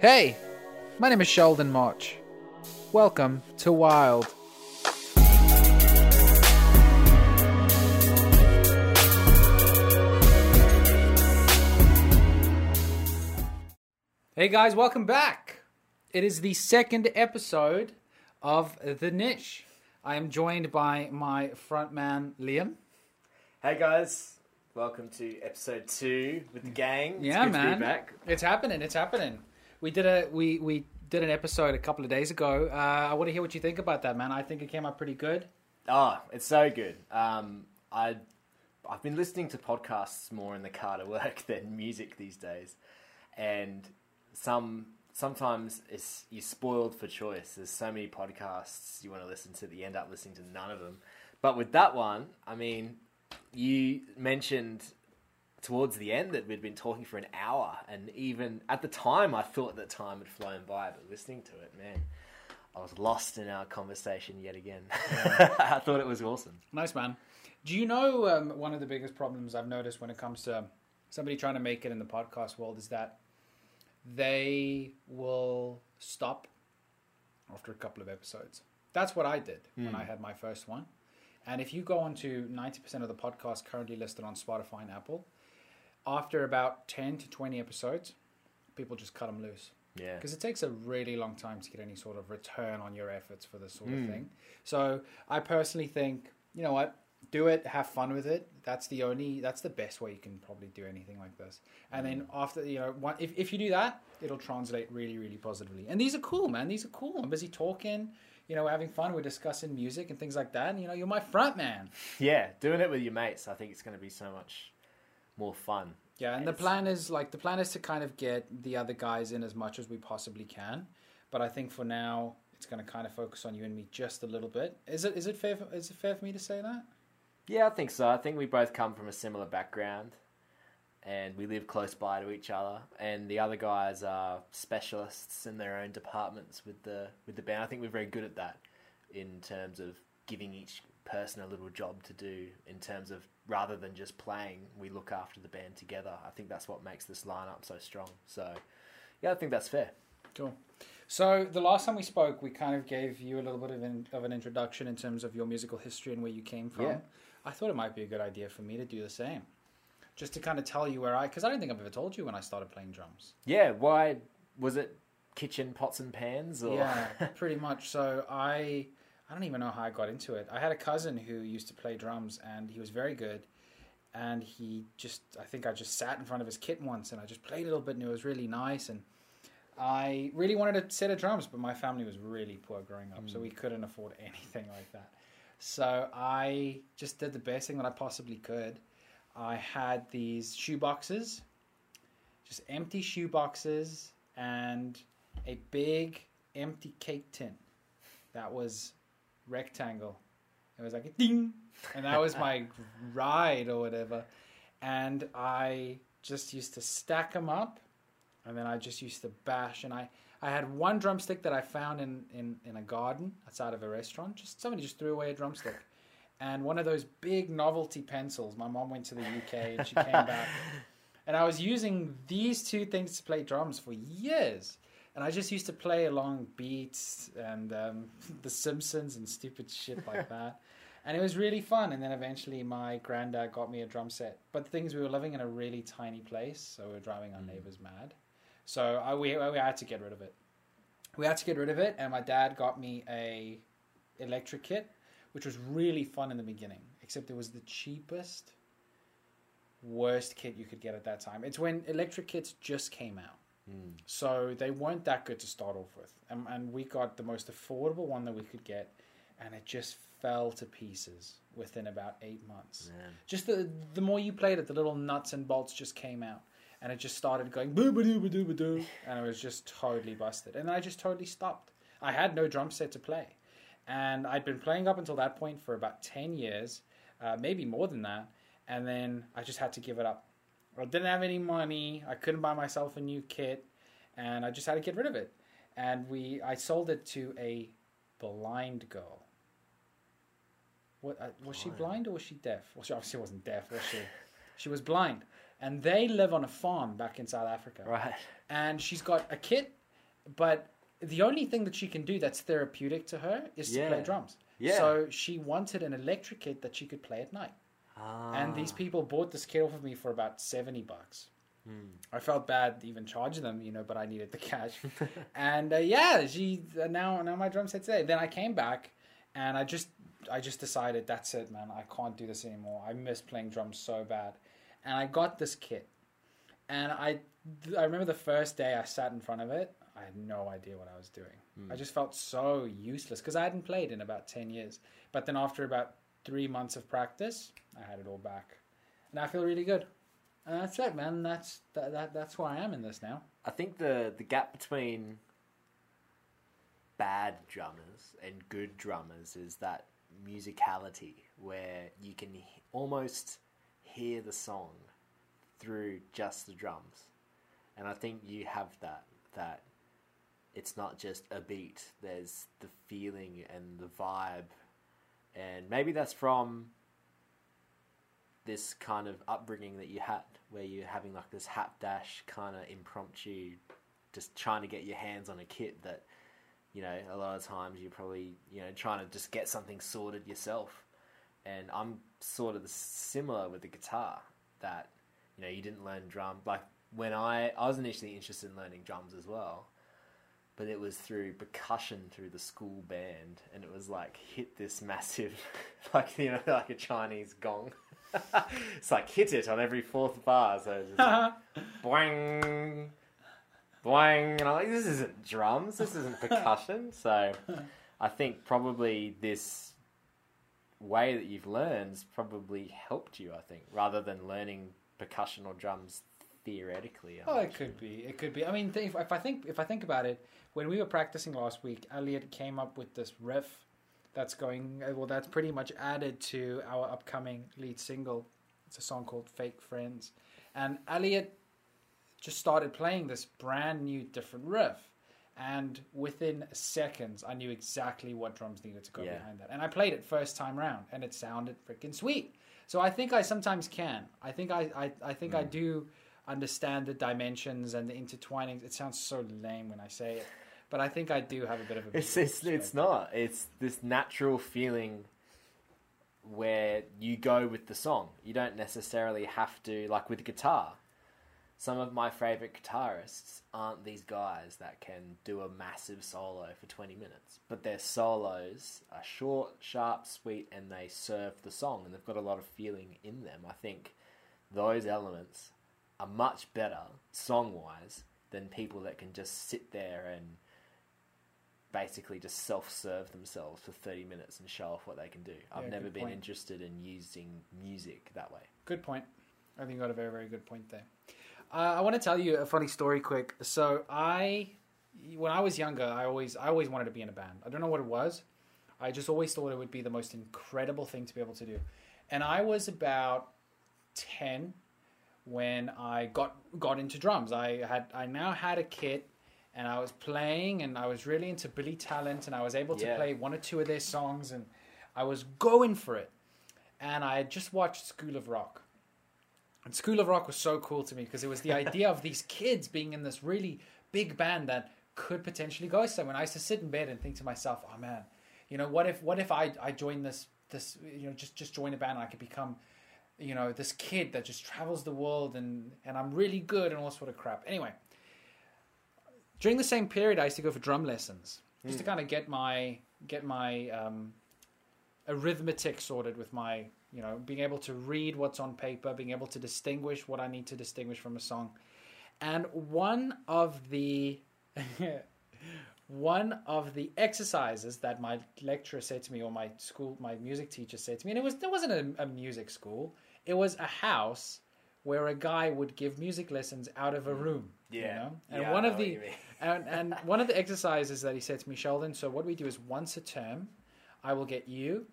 Hey, my name is Sheldon March. Welcome to Wild. Hey guys, welcome back. It is the second episode of The Niche. I am joined by my frontman, Liam. Hey guys, welcome to episode two with the gang. It's Yeah, good to be man. back. It's happening. It's happening. We did a we we did an episode a couple of days ago. Uh, I want to hear what you think about that, man. I think it came out pretty good. Oh, it's so good. Um, I I've been listening to podcasts more in the car to work than music these days, and some sometimes it's you're spoiled for choice. There's so many podcasts you want to listen to that you end up listening to none of them. But with that one, I mean, you mentioned towards the end that we'd been talking for an hour, and even at the time, I thought that time had flown by. But listening to it, man, I was lost in our conversation yet again. I thought it was awesome. Nice, man. Do you know um, one of the biggest problems I've noticed when it comes to somebody trying to make it in the podcast world is that they will stop after a couple of episodes. That's what I did when I had my first one. And if you go on to 90% of the podcasts currently listed on Spotify and Apple, after about 10 to 20 episodes, people just cut them loose. Yeah. Because it takes a really long time to get any sort of return on your efforts for this sort of hmm. thing. So I personally think, you know what, do it, have fun with it. That's the only, that's the best way you can probably do anything like this. And then hmm. after, you know, one, if, if you do that, it'll translate really, really positively. And these are cool, man. These are cool. I'm busy talking, you know, we're having fun. We're discussing music and things like that. And, you know, you're my front man. Yeah, doing it with your mates, I think it's going to be so much more fun. Yeah, and the plan is like the plan is to kind of get the other guys in as much as we possibly can. But I think for now it's going to kind of focus on you and me just a little bit. Is it is it fair for, is it fair for me to say that? Yeah, I think so. I think we both come from a similar background and we live close by to each other. And the other guys are specialists in their own departments with the with the band. I think we're very good at that in terms of giving each person a little job to do in terms of rather than just playing, we look after the band together. I think that's what makes this lineup so strong. So yeah, I think that's fair. Cool. So the last time we spoke, we kind of gave you a little bit of an, of an introduction in terms of your musical history and where you came from. Yeah. I thought it might be a good idea for me to do the same, just to kind of tell you where I because I don't think I've ever told you when I started playing drums. Yeah, why was it kitchen pots and pans or Yeah, pretty much. So I I don't even know how I got into it. I had a cousin who used to play drums and he was very good. And he just I think I just sat in front of his kit once and I just played a little bit and it was really nice and I really wanted a set of drums, but my family was really poor growing up, so we hmm. couldn't afford anything like that. So I just did the best thing that I possibly could. I had these shoe boxes, just empty shoe boxes, and a big empty cake tin that was rectangle. It was like a ding, and that was my ride or whatever. And I just used to stack them up, and then I just used to bash. And I, I had one drumstick that I found in, in, in a garden outside of a restaurant. Just somebody just threw away a drumstick. And one of those big novelty pencils. My mom went to the UK and she came back. And I was using these two things to play drums for years. And I just used to play along beats and um, The Simpsons and stupid shit like that. And it was really fun. And then eventually my granddad got me a drum set. But the thing is, we were living in a really tiny place, so we were driving our neighbors mad. So I, we, we had to get rid of it. We had to get rid of it, and my dad got me a electric kit, which was really fun in the beginning. Except it was the cheapest, worst kit you could get at that time. It's when electric kits just came out. So they weren't that good to start off with. And, and we got the most affordable one that we could get, and it just fell to pieces within about eight months. Just the the more you played it, the little nuts and bolts just came out, and it just started going boo ba doo ba doo ba doo, and it was just totally busted. And I just totally stopped. I had no drum set to play, and I'd been playing up until that point for about ten years, uh, maybe more than that. And then I just had to give it up. I didn't have any money. I couldn't buy myself a new kit, and I just had to get rid of it. And we, I sold it to a blind girl. What uh, was she blind or was she deaf? Well, she obviously wasn't deaf, was she? she was blind, and they live on a farm back in South Africa. Right. And she's got a kit, but the only thing that she can do that's therapeutic to her is to play Yeah. drums. Yeah. So she wanted an electric kit that she could play at night. And these Ah. people bought this kit off of me for about 70 bucks. Hmm. I felt bad even charging them, you know, but I needed the cash. and uh, yeah, she uh, now now my drum set's there. Then I came back and I just I just decided that's it, man. I can't do this anymore. I miss playing drums so bad. And I got this kit. And I I remember the first day I sat in front of it, I had no idea what I was doing. I just felt so useless because I hadn't played in about 10 years. But then after about 3 months of practice, I had it all back. And I feel really good. And that's it, man. That's that, that that's where I am in this now. I think the the gap between bad drummers and good drummers is that musicality where you can h- almost hear the song through just the drums. And I think you have that that it's not just a beat, there's the feeling and the vibe. And maybe that's from this kind of upbringing that you had, where you're having like this hapdash kind of impromptu, just trying to get your hands on a kit that, you know, a lot of times you're probably, you know, trying to just get something sorted yourself. And I'm sort of similar with the guitar that, you know, you didn't learn drum. Like when I, I was initially interested in learning drums as well, but it was through percussion through the school band, and it was like hit this massive, like you know, like a Chinese gong. it's like hit it on every fourth bar, so it's just like, boing, boing, and I'm like, this isn't drums, this isn't percussion. So I think probably this way that you've learned has probably helped you. I think rather than learning percussion or drums theoretically. I'm Oh, it could be. It could be. I mean, if, if I think if I think about it, when we were practicing last week, Elliot came up with this riff that's going. uh, Well, that's pretty much added to our upcoming lead single. It's a song called "Fake Friends," and Elliot just started playing this brand new, different riff. And within seconds, I knew exactly what drums needed to go Yeah. behind that. And I played it first time round, and it sounded freaking sweet. So I think I sometimes can. I think I, I, I think I do understand the dimensions and the intertwining. It sounds so lame when I say it, but I think I do have a bit of a. It's it's it's not. It's this natural feeling where you go with the song. You don't necessarily have to like with guitar. Some of my favorite guitarists aren't these guys that can do a massive solo for 20 minutes, but their solos are short, sharp, sweet, and they serve the song, and they've got a lot of feeling in them. I think those elements are much better song wise than people that can just sit there and basically just self-serve themselves for 30 minutes and show off what they can do. I've Yeah, never been point. interested in using music that way. Good point. I think you got a very, very good point there. Uh, I want to tell you a funny story quick. So I, when I was younger, I always, I always wanted to be in a band. I don't know what it was. I just always thought it would be the most incredible thing to be able to do. And I was about ten when I got got into drums. I had, I now had a kit, and I was playing, and I was really into Billy Talent, and I was able to Yeah. play one or two of their songs, and I was going for it. And I had just watched School of Rock. And School of Rock was so cool to me because it was the idea of these kids being in this really big band that could potentially go somewhere. And I used to sit in bed and think to myself, "Oh man, you know, what if what if I I join this this you know just just join a band and I could become you know this kid that just travels the world and and I'm really good and all sort of crap." Anyway, during the same period, I used to go for drum lessons just to kind of get my get my um, arithmetic sorted with my you know being able to read what's on paper being able to distinguish what i need to distinguish from a song and one of the one of the exercises that my lecturer said to me or my school my music teacher said to me and it was there wasn't a, a music school it was a house where a guy would give music lessons out of a room you Yeah. know? and Yeah, one of the you. And, and one of the exercises that he said to me sheldon so what we do is once a term i will get you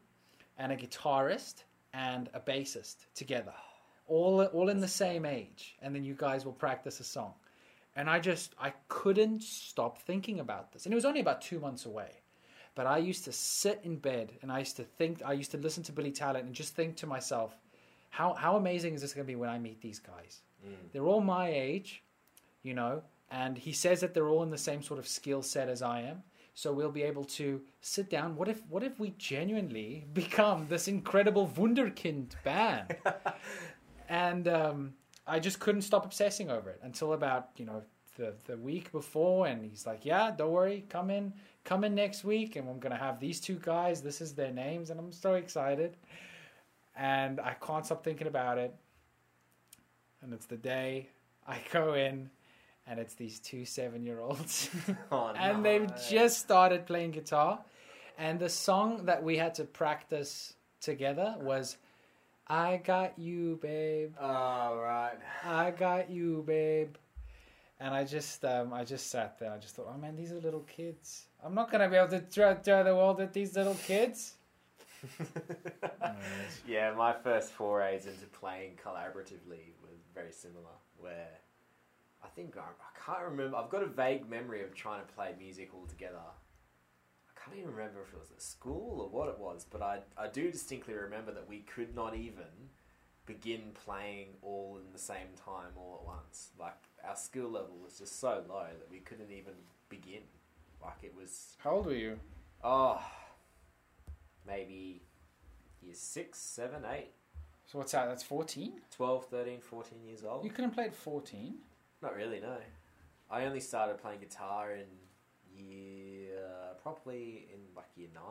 and a guitarist and a bassist together, all all in the same age, and then you guys will practice a song. And I just I couldn't stop thinking about this, and it was only about two months away. But I used to sit in bed and I used to think I used to listen to Billy Talent and just think to myself, how how amazing is this going to be when I meet these guys? Mm. They're all my age, you know, and he says that they're all in the same sort of skill set as I am. So we'll be able to sit down. What if what if we genuinely become this incredible wunderkind band? and um, I just couldn't stop obsessing over it until about you know the the week before, and he's like, "Yeah, don't worry, come in, come in next week, and I'm gonna have these two guys. This is their names, and I'm so excited." And I can't stop thinking about it. And it's the day I go in, and it's these two seven year olds. Oh, and no. they've just started playing guitar. And the song that we had to practice together was I Got You, Babe. Oh, right. I got you, babe. And I just, um, I just sat there. I just thought, oh man, these are little kids. I'm not gonna be able to throw, throw the world at these little kids. Yeah, my first forays into playing collaboratively was very similar. Where I think I, I can't remember. I've got a vague memory of trying to play music all together. I can't even remember if it was at school or what it was, but I I do distinctly remember that we could not even begin playing all in the same time all at once. Like our skill level was just so low that we couldn't even begin. Like it was How old were you? oh maybe year six, seven, eight. So what's that? That's 14. 12, 13, 14 years old. You couldn't play at 14. Not really, no. I only started playing guitar in year, probably in like year 9,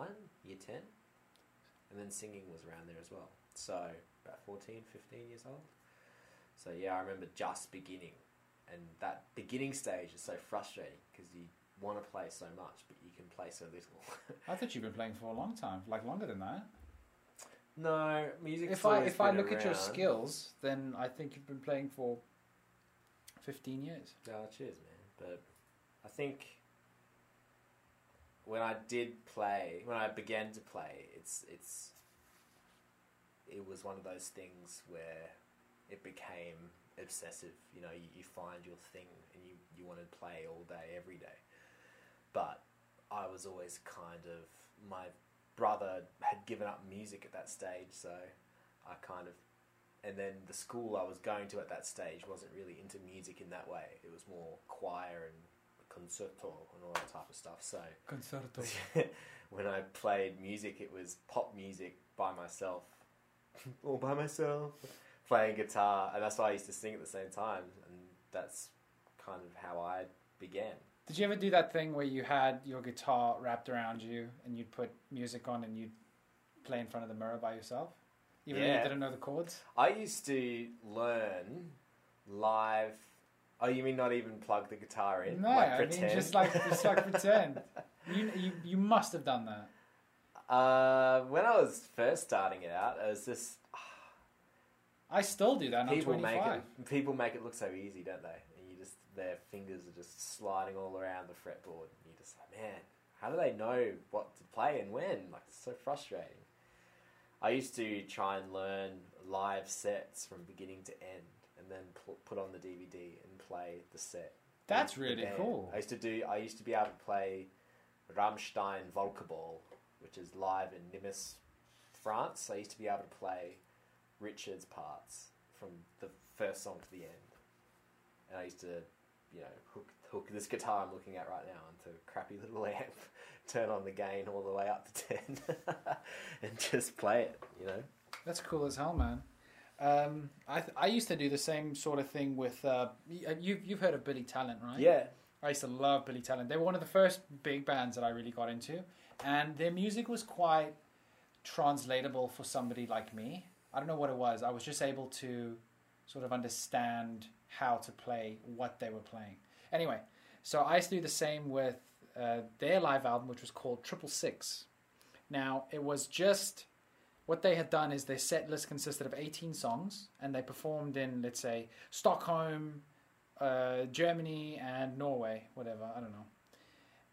year 10. And then singing was around there as well. So about 14, 15 years old. So yeah, I remember just beginning. And that beginning stage is so frustrating because you want to play so much, but you can play so little. I thought you've been playing for a long time, like longer than that. no, music. If I if I look at your skills, then I think you've been playing for 15 years. No, cheers, man. But I think when I did play, when I began to play, it's it's it was one of those things where it became obsessive. You know, you, you find your thing and you you want to play all day, every day. But I was always kind of my brother had given up music at that stage, so I kind of and then the school I was going to at that stage wasn't really into music in that way. It was more choir and concerto and all that type of stuff. So Concerto. when I played music, it was pop music by myself, all by myself, playing guitar, and that's why I used to sing at the same time, and that's kind of how I began. Did you ever do that thing where you had your guitar wrapped around you and you'd put music on and you'd play in front of the mirror by yourself? Even though you Yeah. didn't know the chords? I used to learn live. Oh, you mean not even plug the guitar in? No, I mean just like just like pretend. You, you you must have done that. Uh, when I was first starting it out, it was just I still do that. And I'm people make 25. it people make it look so easy, don't they? And you just their fingers are just sliding all around the fretboard, and you just like, man, how do they know what to play and when? Like it's so frustrating. I used to try and learn live sets from beginning to end, and then pu- put on the DVD and play the set. That's with really cool. I used to do. I used to be able to play Rammstein Völkerball, which is live in Nimes, France. I used to be able to play Richard's parts from the first song to the end, and I used to, you know, hook hook this guitar I'm looking at right now into a crappy little amp, turn on the gain all the way up to ten, and just play it. You know. That's cool as hell, man. Um, I th- I used to do the same sort of thing with uh, you've you've heard of Billy Talent, right? Yeah. I used to love Billy Talent. They were one of the first big bands that I really got into, and their music was quite translatable for somebody like me. I don't know what it was. I was just able to sort of understand how to play what they were playing. Anyway, so I used to do the same with uh, their live album, which was called Triple Six. Now, it was just what they had done is their set list consisted of 18 songs, and they performed in, let's say, Stockholm, uh, Germany, and Norway, whatever, I don't know.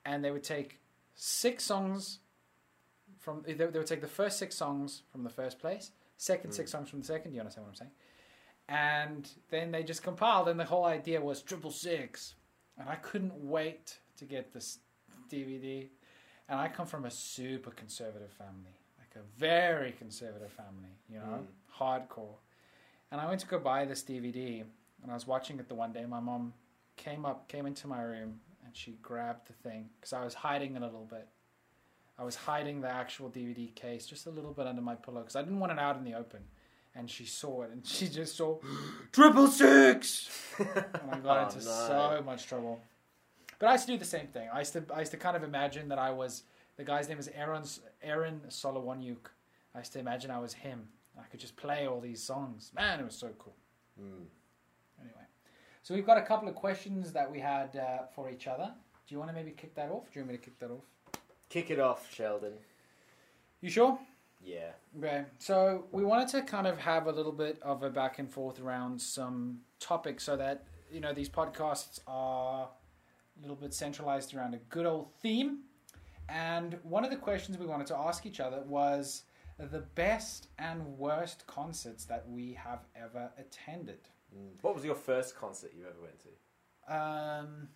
And they would take six songs from, they, they would take the first six songs from the first place, second six songs from the second, you understand what I'm saying? And then they just compiled, and the whole idea was triple six. And I couldn't wait to get this DVD. And I come from a super conservative family, like a very conservative family, you know, mm. hardcore. And I went to go buy this DVD, and I was watching it the one day. My mom came up, came into my room, and she grabbed the thing because I was hiding it a little bit. I was hiding the actual DVD case just a little bit under my pillow because I didn't want it out in the open. And she saw it, and she just saw triple six, and I got Oh, into no. so much trouble. But I used to do the same thing. I used to, I used to kind of imagine that I was the guy's name is Aaron Aaron Solowoniuk. I used to imagine I was him. I could just play all these songs. Man, it was so cool. Mm. Anyway, so we've got a couple of questions that we had uh, for each other. Do you want to maybe kick that off? Do you want me to kick that off? Kick it off, Sheldon. You sure? Yeah. Okay. So we wanted to kind of have a little bit of a back and forth around some topics so that, you know, these podcasts are a little bit centralized around a good old theme. And one of the questions we wanted to ask each other was the best and worst concerts that we have ever attended. Mm. What was your first concert you ever went to? Um,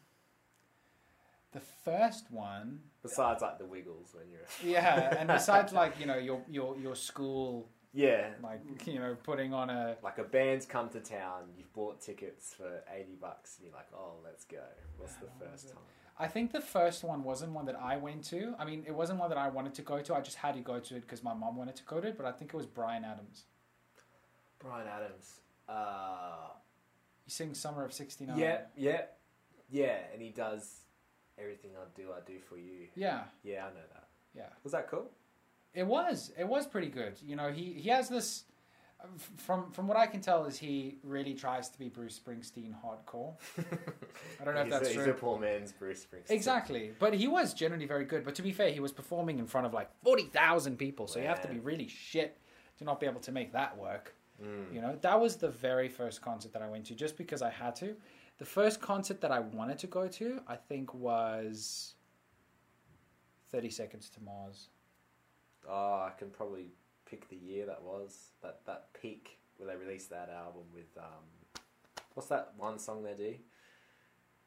the first one Besides, like the Wiggles when you're. Yeah, and besides, like you know, your your your school, Yeah. like you know, putting on a Like a band's come to town, you've bought tickets for eighty bucks, and you're like, "Oh, let's go." What's the first time? I think the first one wasn't one that I went to. I mean, it wasn't one that I wanted to go to. I just had to go to it because my mom wanted to go to it. But I think it was Bryan Adams. Bryan Adams. Uh, He sings "Summer of '69." yeah, yeah, yeah, and he does everything I do, I do for you. yeah, Yeah, I know that. yeah. Was that cool? It was. It was pretty good. You know, he he has this. From from what I can tell, is he really tries to be Bruce Springsteen hardcore. I don't know if that's a, true. He's a poor man's Bruce Springsteen. Exactly, but he was generally very good. But to be fair, he was performing in front of like forty thousand people, so you have to be really shit to not be able to make that work. Mm. You know, that was the very first concert that I went to, just because I had to. The first concert that I wanted to go to, I think, was Thirty Seconds to Mars. Oh, I can probably pick the year that was. That that peak where they released that album with um, what's that one song they do?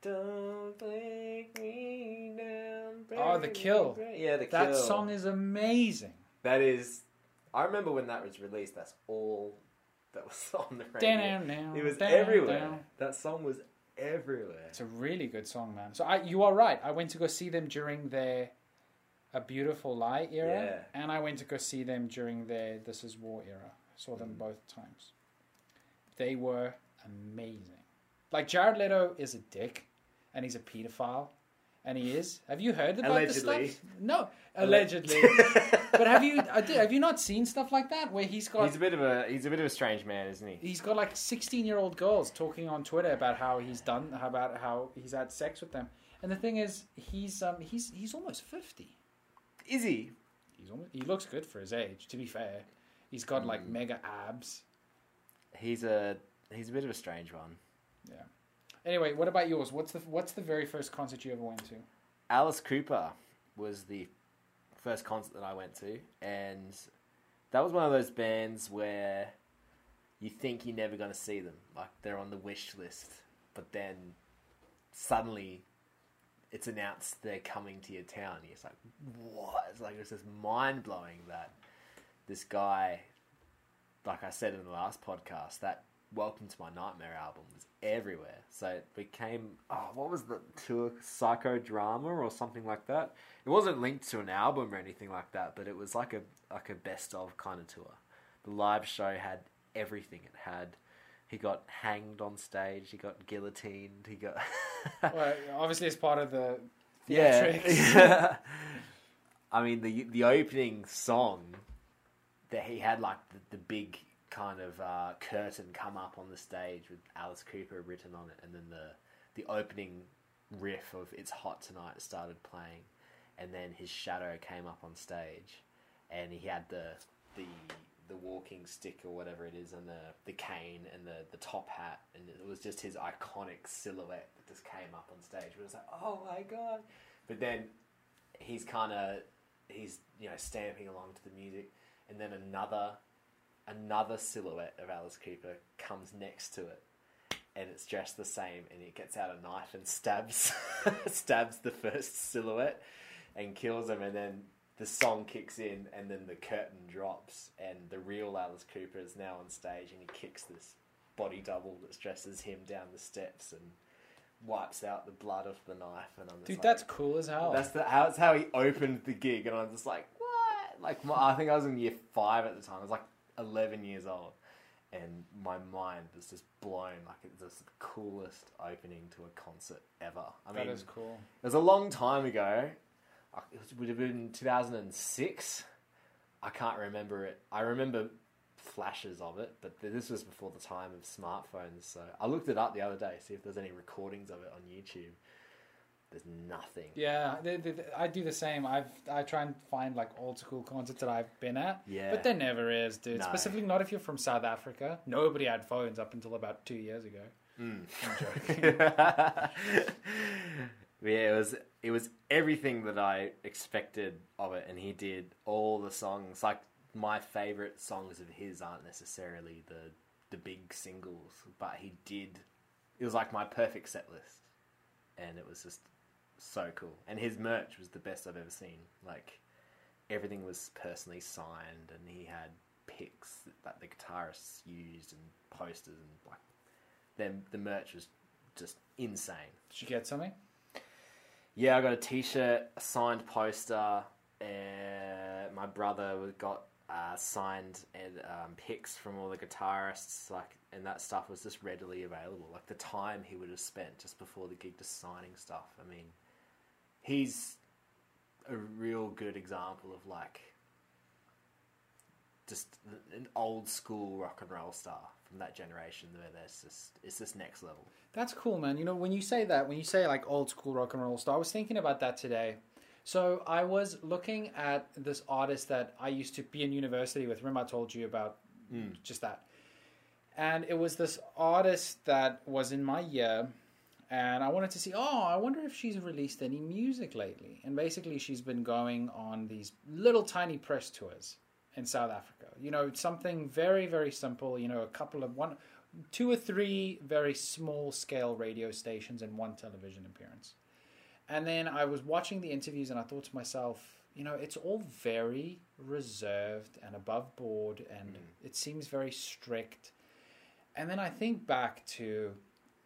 Don't break me down. Oh, The Kill. down. Yeah, the That kill. song is amazing. That is. I remember when that was released. That's all that was on the radio. Down, down, It was down, everywhere. down. That song was everywhere. It's a really good song, man. So I, you are right. I went to go see them during their A Beautiful Lie era, Yeah. and I went to go see them during their This Is War era. Saw them Mm. both times. They were amazing. Like Jared Leto is a dick, and he's a pedophile, and he is. Have you heard about this stuff? No, allegedly. but have you have you not seen stuff like that where he's got he's a bit of a he's a bit of a strange man, isn't he? he's got like 16 year old girls talking on Twitter about how he's done how about how he's had sex with them. And the thing is, he's um he's he's almost 50. Is he? He's almost, he looks good for his age. To be fair, he's got like Mm. mega abs. He's a he's a bit of a strange one. Yeah. Anyway, what about yours? What's the what's the very first concert you ever went to? Alice Cooper was the first concert that I went to, and that was one of those bands where you think you're never going to see them. Like they're on the wish list, but then suddenly it's announced they're coming to your town. It's like, what? It's like it's just mind blowing that this guy, like I said in the last podcast, that Welcome to My Nightmare album was everywhere. So it became, oh, what was the tour? Psychodrama or something like that. It wasn't linked to an album or anything like that, but it was like a like a best of kind of tour. The live show had everything. It had. He got hanged on stage. He got guillotined. He got. well, obviously, it's part of the yeah. theatrics. I mean, the the opening song that he had like the, the big kind of uh, curtain come up on the stage with Alice Cooper written on it, and then the the opening riff of "It's Hot Tonight" started playing, and then his shadow came up on stage, and he had the the the walking stick or whatever it is, and the the cane and the the top hat, and it was just his iconic silhouette that just came up on stage. It was like, oh my god! But then he's kind of he's you know stamping along to the music, and then another another silhouette of Alice Cooper comes next to it, and it's dressed the same, and he gets out a knife and stabs stabs the first silhouette and kills him, and then the song kicks in, and then the curtain drops, and the real Alice Cooper is now on stage, and he kicks this body double that dressed as him down the steps, and wipes out the blood of the knife, and I'm just Dude, like, that's cool as hell. That's the, how, it's how he opened the gig, and I'm just like, what? Like, my, I think I was in year five at the time. I was like 11 years old, and my mind was just blown. Like, it's just the coolest opening to a concert ever. I That mean, is cool. it was a long time ago. I- It would have been 2006. I can't remember it. I remember flashes of it, but this was before the time of smartphones. So I looked it up the other day, see if there's any recordings of it on YouTube. There's nothing. Yeah, they, they, I do the same. I've I try and find like old school concerts that I've been at. Yeah. But there never is, dude. No. Specifically, not if you're from South Africa. Nobody had phones up until about two years ago. Mm. I'm joking. yeah, it was it was everything that I expected of it, and he did all the songs. Like my favorite songs of his aren't necessarily the the big singles, but he did. It was like my perfect set list, and it was just so cool. And his merch was the best I've ever seen. Like everything was personally signed, and he had pics that the guitarists used and posters and like then the merch was just insane. Did you get something? Yeah, I got a T-shirt, a signed poster. Uh, my brother got uh, signed and um, pics from all the guitarists, like, and that stuff was just readily available. Like the time he would have spent just before the gig, just signing stuff. I mean, he's a real good example of like just an old school rock and roll star from that generation where there's just it's just next level. That's cool, man. You know, when you say that, when you say like old school rock and roll star, I was thinking about that today. So I was looking at this artist that I used to be in university with. Remember, I told you about hmm. just that. And it was this artist that was in my year, and I wanted to see. Oh, I wonder if she's released any music lately. And basically, she's been going on these little tiny press tours in South Africa. You know, something very very simple. You know, a couple of one, two or three very small scale radio stations and one television appearance. And then I was watching the interviews and I thought to myself, you know, it's all very reserved and above board and mm. it seems very strict. And then I think back to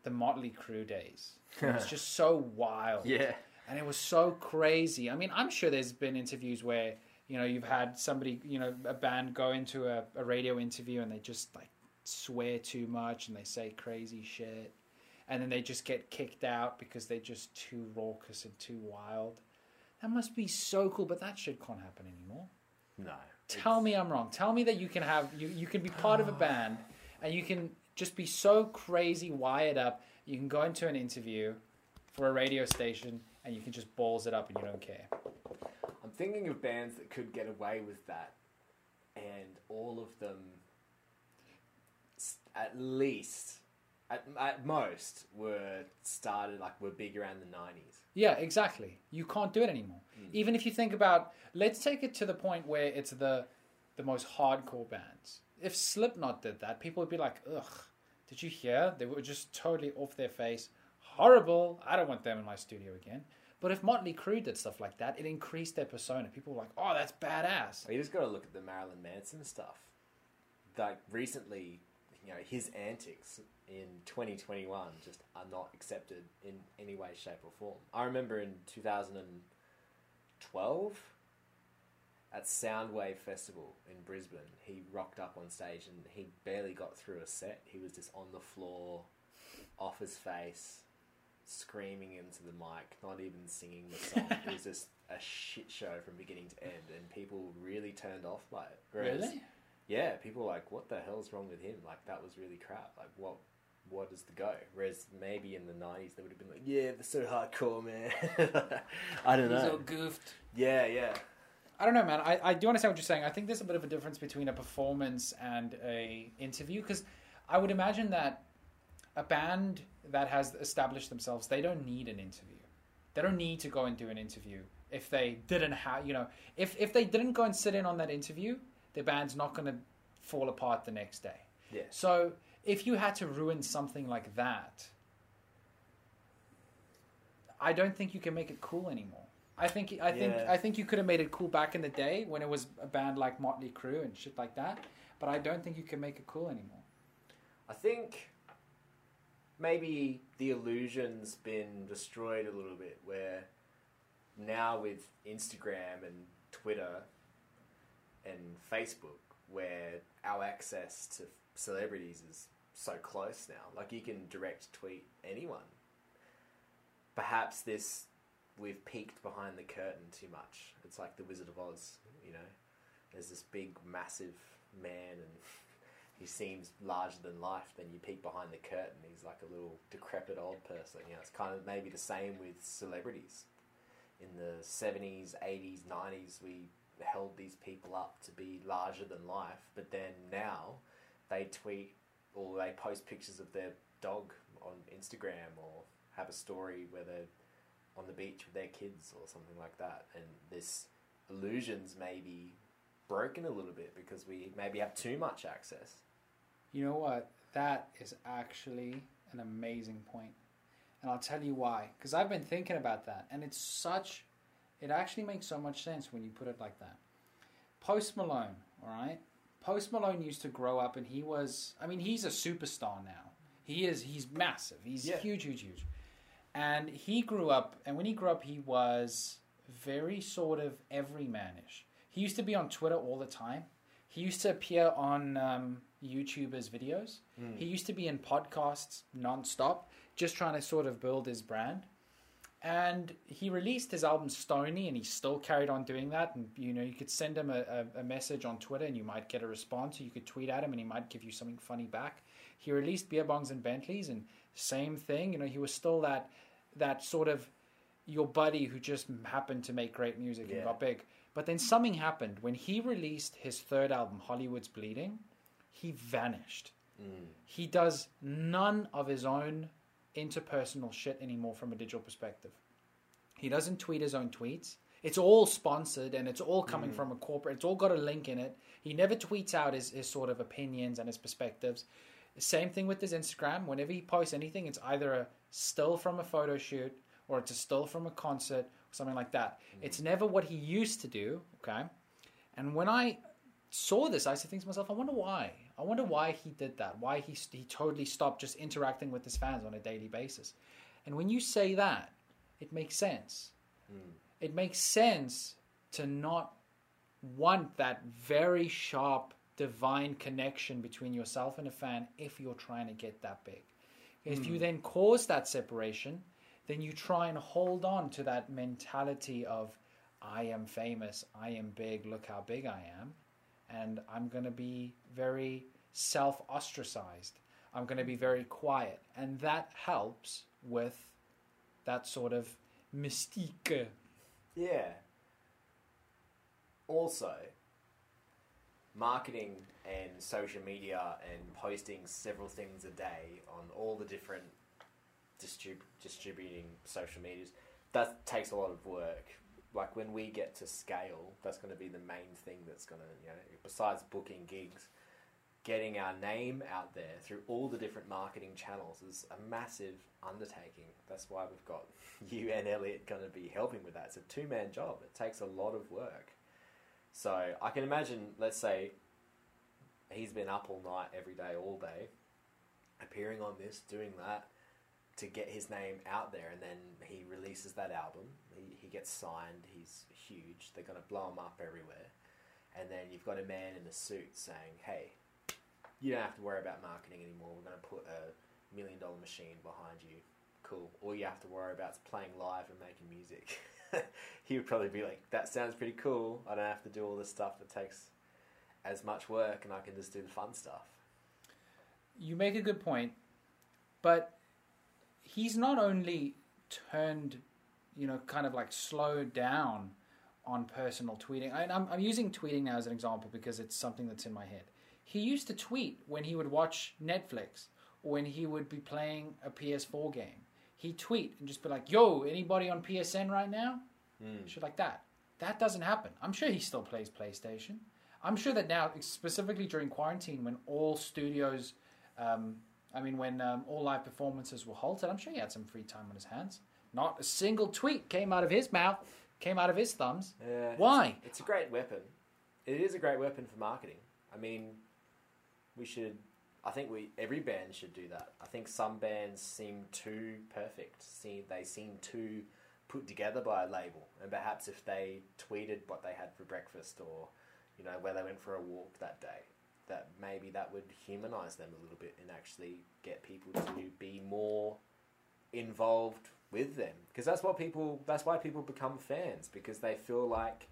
the Motley Crue days. It was just so wild. Yeah. And it was so crazy. I mean, I'm sure there's been interviews where, you know, you've had somebody, you know, a band go into a, a radio interview and they just like swear too much and they say crazy shit. And then they just get kicked out because they're just too raucous and too wild. That must be so cool, but that shit can't happen anymore. No. Tell me I'm wrong. Tell me that you can have you, you can be part of a band and you can just be so crazy wired up. You can go into an interview for a radio station and you can just balls it up and you don't care. I'm thinking of bands that could get away with that, and all of them, at least, at, at most, were started like were big around the '90s. Yeah, exactly. You can't do it anymore. Mm. Even if you think about, let's take it to the point where it's the the most hardcore bands. If Slipknot did that, people would be like, "Ugh, did you hear? They were just totally off their face. Horrible. I don't want them in my studio again." But if Motley Crue did stuff like that, it increased their persona. People were like, "Oh, that's badass." You just got to look at the Marilyn Manson stuff. Like recently, you know, his antics in 2021 just are not accepted in any way, shape, or form. I remember in 2012 at Soundwave Festival in Brisbane, he rocked up on stage and he barely got through a set. He was just on the floor, off his face, screaming into the mic, not even singing the song. it was just a shit show from beginning to end, and people really turned off by it. Whereas, Really? yeah, people were like, "What the hell's wrong with him? Like that was really crap. Like what?" What is the go? Whereas maybe in the nineties they would have been like, "Yeah, they're so hardcore, man." I don't know. goofed. Yeah, yeah. I don't know, man. I, I do understand what you're saying. I think there's a bit of a difference between a performance and a interview because I would imagine that a band that has established themselves, they don't need an interview. They don't need to go and do an interview if they didn't have, you know, if if they didn't go and sit in on that interview, their band's not going to fall apart the next day. Yeah. So if you had to ruin something like that, I don't think you can make it cool anymore. I think I think Yeah. I think you could have made it cool back in the day when it was a band like Motley Crue and shit like that, but I don't think you can make it cool anymore. I think maybe the illusion's been destroyed a little bit. Where now with Instagram and Twitter and Facebook, where our access to celebrities is so close now. Like you can direct tweet anyone. Perhaps this we've peeked behind the curtain too much. It's like the Wizard of Oz, you know. There's this big, massive man, and he seems larger than life. Then you peek behind the curtain, he's like a little decrepit old person. You know, it's kind of maybe the same with celebrities. In the seventies, eighties, nineties, we held these people up to be larger than life, but then now they tweet or they post pictures of their dog on Instagram or have a story where they're on the beach with their kids or something like that. And this illusion's maybe broken a little bit because we maybe have too much access. You know what? That is actually an amazing point. And I'll tell you why. Because I've been thinking about that. And it's such, it actually makes so much sense when you put it like that. Post Malone, all right? Post Malone used to grow up and he was, I mean, he's a superstar now. He is, he's massive. He's Yeah. huge, huge, huge. And he grew up, and when he grew up, he was very sort of everymanish. He used to be on Twitter all the time. He used to appear on um, YouTubers' videos. He used to be in podcasts nonstop, just trying to sort of build his brand. And he released his album Stony, and he still carried on doing that. And you know, you could send him a, a, a message on Twitter, and you might get a response. Or you could tweet at him, and he might give you something funny back. He released Beer Bongs and Bentleys, and same thing. You know, he was still that that sort of your buddy who just happened to make great music and got big. But then something happened when he released his third album, Hollywood's Bleeding. He vanished. Mm. He does none of his own interpersonal shit anymore from a digital perspective. He doesn't tweet his own tweets. It's all sponsored and it's all coming mm. from a corporate. It's all got a link in it. He never tweets out his, his sort of opinions and his perspectives. Same thing with his Instagram. Whenever he posts anything, it's either a still from a photo shoot or it's a still from a concert something like that. Mm-hmm. It's never what he used to do. Okay. And when I saw this, I said things to myself, I wonder why. I wonder why he did that. Why he, he totally stopped just interacting with his fans on a daily basis. And when you say that, it makes sense. Hmm. It makes sense to not want that very sharp, divine connection between yourself and a fan if you're trying to get that big. If you hmm. then cause that separation, then you try and hold on to that mentality of, I am famous, I am big, look how big I am, and I'm going to be very self ostracized. I'm going to be very quiet. And that helps with that sort of mystique. Yeah. Also, marketing and social media and posting several things a day on all the different distrib- distributing social medias that takes a lot of work. Like when we get to scale, that's going to be the main thing that's going to, you know, besides booking gigs, getting our name out there through all the different marketing channels is a massive undertaking. That's why we've got you and Elliot going to be helping with that. It's a two man job. It takes a lot of work. So I can imagine, let's say, he's been up all night, every day, all day, appearing on this, doing that, to get his name out there, and then he releases that album. He, he gets signed. He's huge. They're going to blow him up everywhere. And then you've got a man in a suit saying, "Hey, you don't have to worry about marketing anymore. We're going to put a million dollar machine behind you. Cool. All you have to worry about is playing live and making music." he would probably be like, "That sounds pretty cool. I don't have to do all this stuff that takes as much work, and I can just do the fun stuff." You make a good point, but he's not only turned, you know, kind of like slowed down on personal tweeting. And I'm, I'm using tweeting now as an example because it's something that's in my head. He used to tweet when he would watch Netflix or when he would be playing a PS4 game. He'd tweet and just be like, yo, anybody on PSN right now? Shit like that. That doesn't happen. I'm sure he still plays PlayStation. I'm sure that now, specifically during quarantine, when all studios, um, I mean, when um, all live performances were halted, I'm sure he had some free time on his hands. Not a single tweet came out of his mouth, came out of his thumbs. Yeah, Why? It's, it's a great weapon. It is a great weapon for marketing. I mean, we should I think we every band should do that. I think some bands seem too perfect. See, they seem too put together by a label, and perhaps if they tweeted what they had for breakfast or you know where they went for a walk that day, that maybe that would humanize them a little bit and actually get people to be more involved with them. Because that's what people that's why people become fans because they feel like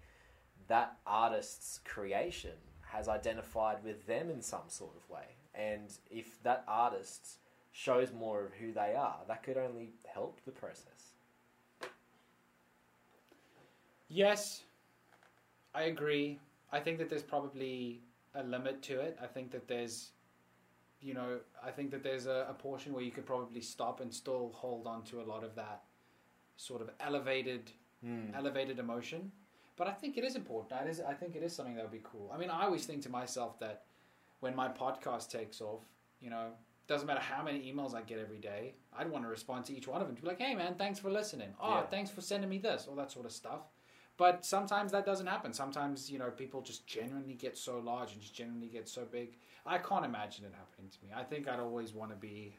that artist's creation has identified with them in some sort of way. And if that artist shows more of who they are that could only help the process. Yes, I agree. I think that there's probably a limit to it. I think that there's, you know, I think that there's a, a portion where you could probably stop and still hold on to a lot of that sort of elevated, hmm. elevated emotion. But I think it is important. That is, I think it is something that would be cool. I mean, I always think to myself that when my podcast takes off, you know, doesn't matter how many emails I get every day, I'd want to respond to each one of them to be like, hey man, thanks for listening. Oh, Yeah. thanks for sending me this, all that sort of stuff. But sometimes that doesn't happen. Sometimes, you know, people just genuinely get so large and just genuinely get so big. I can't imagine it happening to me. I think I'd always want to be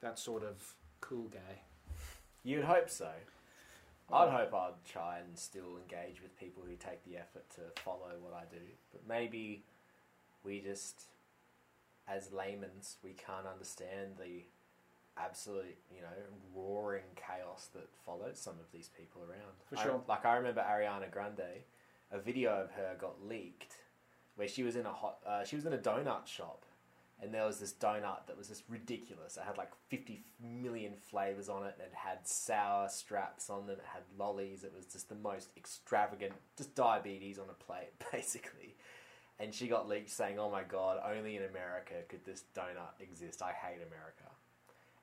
that sort of cool guy. You'd hope so. I'd hope I'd try and still engage with people who take the effort to follow what I do. But maybe we just, as laymen's, we can't understand the absolute, you know, roaring chaos that follows some of these people around. For I- sure. like I remember Ariana Grande, a video of her got leaked where she was in a hot, uh, she was in a donut shop and there was this donut that was just ridiculous. It had like 50 million flavors on it. It had sour straps on them. It had lollies. It was just the most extravagant, just diabetes on a plate, basically. And she got leaked saying, "Oh my god, only in America could this donut exist. I hate America."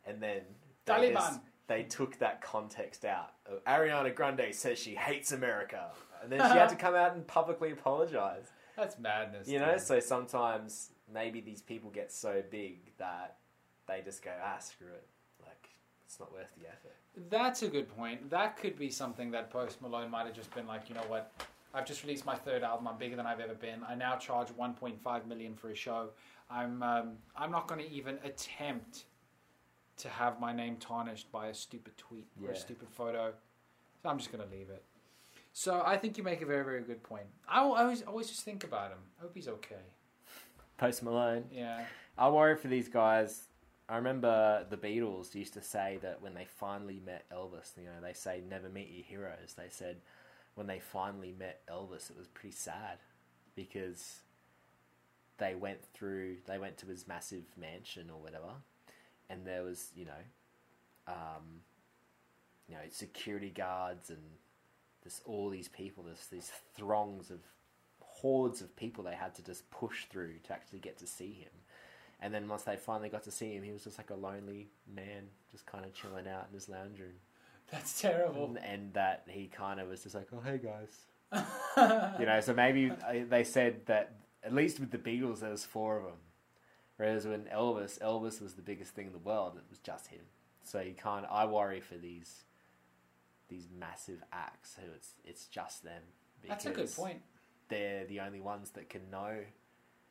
And then they, Taliban. just- they took that context out. Uh, Ariana Grande says she hates America, and then she had to come out and publicly apologize. That's madness. You know, dude. so sometimes maybe these people get so big that they just go, ah, screw it. Like, it's not worth the effort. That's a good point. That could be something that Post Malone might have just been like, you know what? I've just released my third album. I'm bigger than I've ever been. I now charge 1.5 million for a show. I'm um, I'm not going to even attempt to have my name tarnished by a stupid tweet or a Yeah. stupid photo. So I'm just going to leave it. So I think you make a very very good point. I I always always just think about him. I hope he's okay. Post Malone. Yeah. I worry for these guys. I remember the Beatles used to say that when they finally met Elvis, you know, they say never meet your heroes. They said when they finally met Elvis, it was pretty sad because they went through, they went to his massive mansion or whatever, and there was, you know, um, you know, security guards and this all these people, this these throngs of hordes of people they had to just push through to actually get to see him. And then once they finally got to see him, he was just like a lonely man, just kind of chilling out in his lounge room. That's terrible. And, and that he kind of was just like, oh, hey guys. You know, so maybe uh, they said that at least with the Beatles, there was four of them. Whereas when Elvis, Elvis was the biggest thing in the world, it was just him. So you can't, I worry for these these massive acts who it's, it's just them. That's a good point. They're the only ones that can know.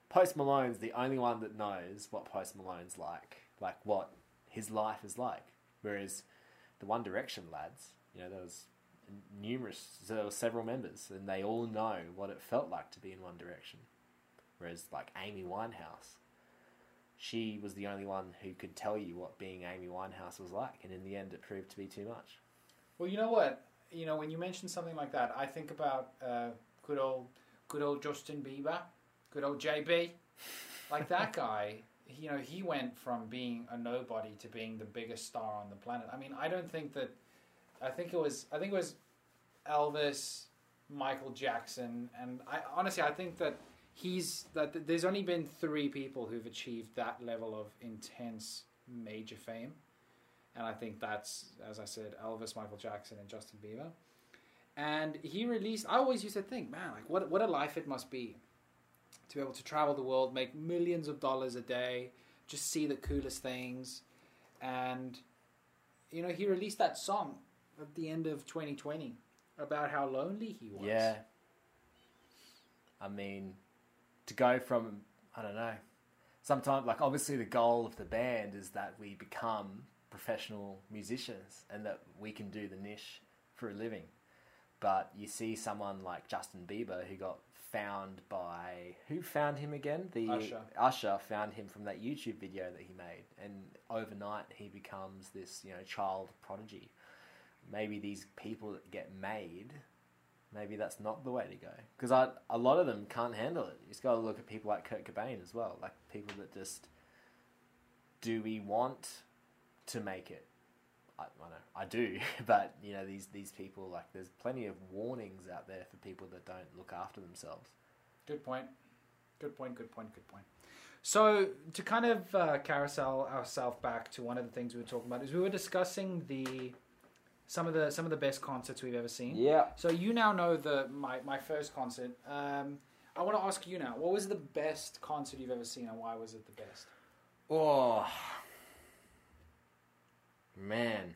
Post Malone's the only one that knows what Post Malone's like, like what his life is like. Whereas the One Direction lads, you know, there was numerous, there were several members, and they all know what it felt like to be in One Direction. Whereas, like Amy Winehouse, she was the only one who could tell you what being Amy Winehouse was like, and in the end, it proved to be too much. Well, you know what? You know, when you mention something like that, I think about uh, good old, good old Justin Bieber, good old JB, like that guy. You know, he went from being a nobody to being the biggest star on the planet. I mean, I don't think that. I think it was. I think it was Elvis, Michael Jackson, and I honestly, I think that he's that. There's only been three people who've achieved that level of intense, major fame. And I think that's, as I said, Elvis, Michael Jackson, and Justin Bieber. And he released. I always used to think, man, like what what a life it must be to be able to travel the world, make millions of dollars a day, just see the coolest things, and you know he released that song at the end of 2020 about how lonely he was. Yeah. I mean, to go from I don't know. sometimes, like obviously, the goal of the band is that we become professional musicians and that we can do the niche for a living. But you see someone like Justin Bieber who got found by who found him again? The Usher. Usher found him from that YouTube video that he made, and overnight he becomes this you know child prodigy. Maybe these people that get made, maybe that's not the way to go because a lot of them can't handle it. You just got to look at people like Kurt Cobain as well, like people that just do we want to make it? I, I know I do, but you know these these people like there's plenty of warnings out there for people that don't look after themselves. Good point. Good point. Good point. Good point. So to kind of uh, carousel ourselves back to one of the things we were talking about is we were discussing the some of the some of the best concerts we've ever seen. Yeah. So you now know the my my first concert. Um, I want to ask you now, what was the best concert you've ever seen, and why was it the best? Oh man,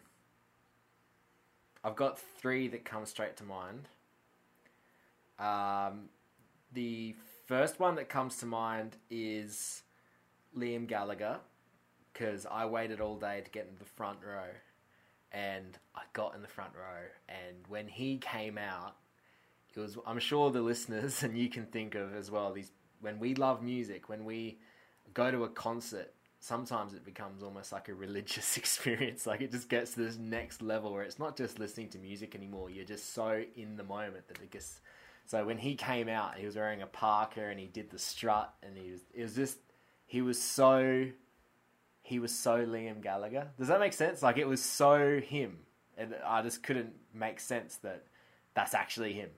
I've got three that come straight to mind. Um, the first one that comes to mind is Liam Gallagher because I waited all day to get in the front row, and I got in the front row. And when he came out, it was I'm sure the listeners and you can think of as well these when we love music, when we go to a concert, sometimes it becomes almost like a religious experience. Like it just gets to this next level where it's not just listening to music anymore. You're just so in the moment that it gets. So when he came out, he was wearing a parka and he did the strut, and he was it was just he was so he was so Liam Gallagher. Does that make sense? Like it was so him, and I just couldn't make sense that that's actually him.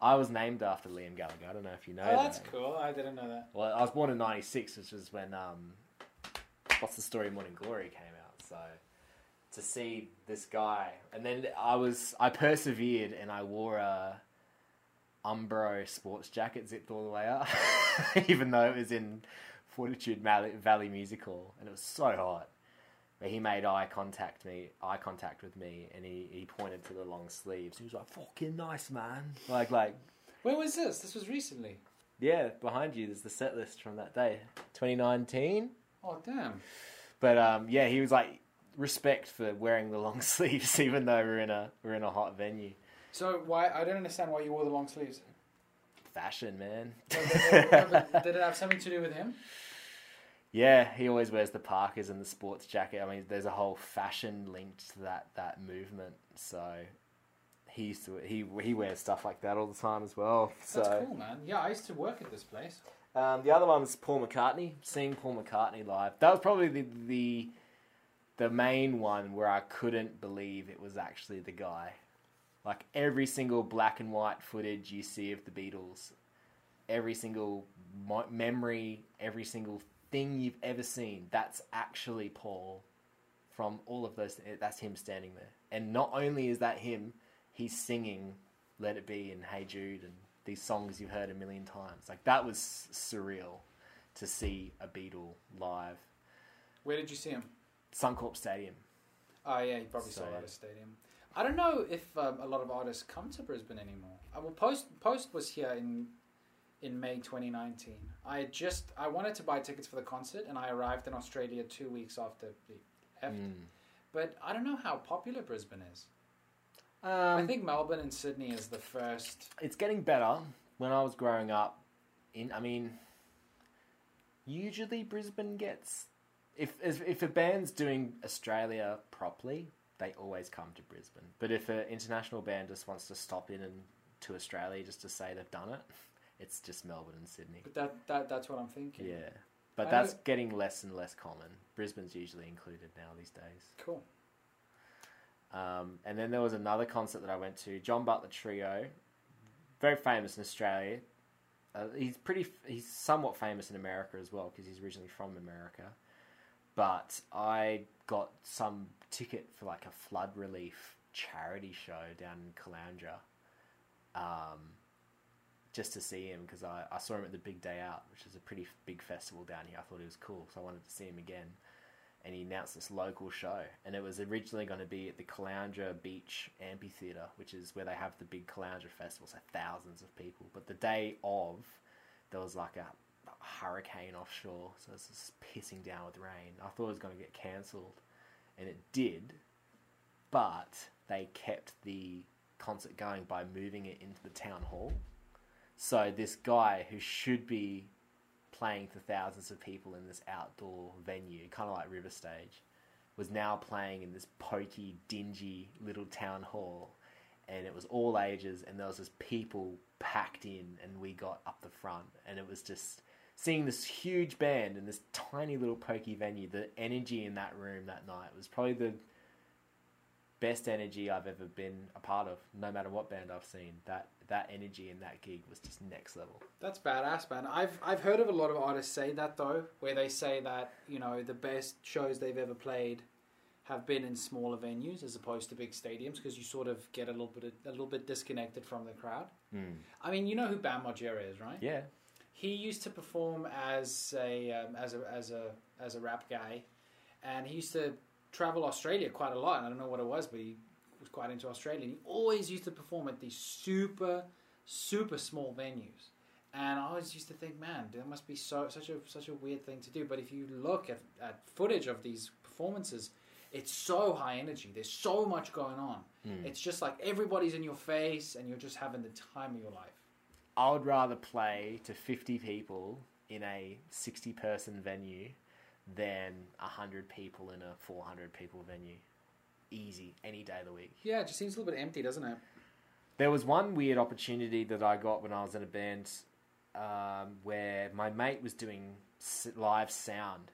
I was named after Liam Gallagher. I don't know if you know. That. Oh, that's that. cool. I didn't know that. Well, I was born in '96, which was when um, what's the story? Morning Glory came out. So to see this guy, and then I was I persevered and I wore a Umbro sports jacket zipped all the way up, even though it was in Fortitude Valley, Valley Music Hall, and it was so hot. But he made eye contact me, eye contact with me, and he, he pointed to the long sleeves. He was like, "Fucking nice, man!" Like like When was this? This was recently. yeah, behind you there's the set list from that day, 2019. Oh damn. But um, yeah, he was like respect for wearing the long sleeves, even though we're in a we're in a hot venue. So why I don't understand why you wore the long sleeves. Fashion, man. did it have something to do with him? Yeah, he always wears the parkas and the sports jacket. I mean, there's a whole fashion linked to that that movement. So he used to he he wears stuff like that all the time as well. So That's cool, man. Yeah, I used to work at this place. Um, the other one was Paul McCartney. Seeing Paul McCartney live, that was probably the, the the main one where I couldn't believe it was actually the guy. Like every single black and white footage you see of the Beatles, every single mo- memory, every single thing you've ever seen, that's actually Paul. From all of those, that's him standing there. And not only is that him, he's singing "Let It Be" and "Hey Jude" and these songs you've heard a million times. Like that was surreal to see a Beatle live. Where did you see him? Suncorp Stadium. Oh yeah, you probably saw So- it at a stadium. I don't know if um, a lot of artists come to Brisbane anymore. Uh, well, Post Post was here in in May 2019. I had just I wanted to buy tickets for the concert, and I arrived in Australia two weeks after the left. Mm. But I don't know how popular Brisbane is. Um, I think Melbourne and Sydney is the first. it's getting better. When I was growing up, in I mean, usually Brisbane gets if if, if a band's doing Australia properly, they always come to Brisbane. But if an international band just wants to stop in and to Australia just to say they've done it, it's just Melbourne and Sydney. But that, that that's what I'm thinking. Yeah, but I that's know- getting less and less common. Brisbane's usually included now these days. Cool. Um, and then there was another concert that I went to, John Butler Trio, very famous in Australia. Uh, he's pretty, he's somewhat famous in America as well because he's originally from America. But I got some ticket for like a flood relief charity show down in Caloundra, um, just to see him because I, I saw him at the Big Day Out, which is a pretty big festival down here. I thought it was cool, so I wanted to see him again and he announced this local show. And it was originally going to be at the Caloundra Beach Amphitheatre, which is where they have the big Caloundra Festival, so thousands of people. But the day of, there was like a hurricane offshore, so it's just pissing down with rain. I thought it was going to get cancelled, and it did, but they kept the concert going by moving it into the town hall. So this guy who should be playing for thousands of people in this outdoor venue, kind of like River Stage, was now playing in this pokey, dingy little town hall. And it was all ages, and there was just people packed in, and we got up the front, and it was just seeing this huge band in this tiny little pokey venue. The energy in that room that night was probably the best energy I've ever been a part of. No matter what band I've seen, that that energy in that gig was just next level. That's badass, man. I've I've heard of a lot of artists say that though, where they say that you know the best shows they've ever played have been in smaller venues as opposed to big stadiums because you sort of get a little bit a little bit disconnected from the crowd. I mean, you know who Bam Margera is, right? Yeah, He used to perform as a um, as a as a as a rap guy, and he used to travel Australia quite a lot. And I don't know what it was, but he was quite into Australia. And he always used to perform at these super super small venues. And I always used to think, man, that must be so such a such a weird thing to do. But if you look at, at footage of these performances, it's so high energy. There's so much going on. Hmm. It's just like everybody's in your face, and you're just having the time of your life. I would rather play to 50 people in a 60 person venue than 100 people in a 400 people venue. Easy, any day of the week. Yeah, it just seems a little bit empty, doesn't it? There was one weird opportunity that I got when I was in a band um, where my mate was doing live sound,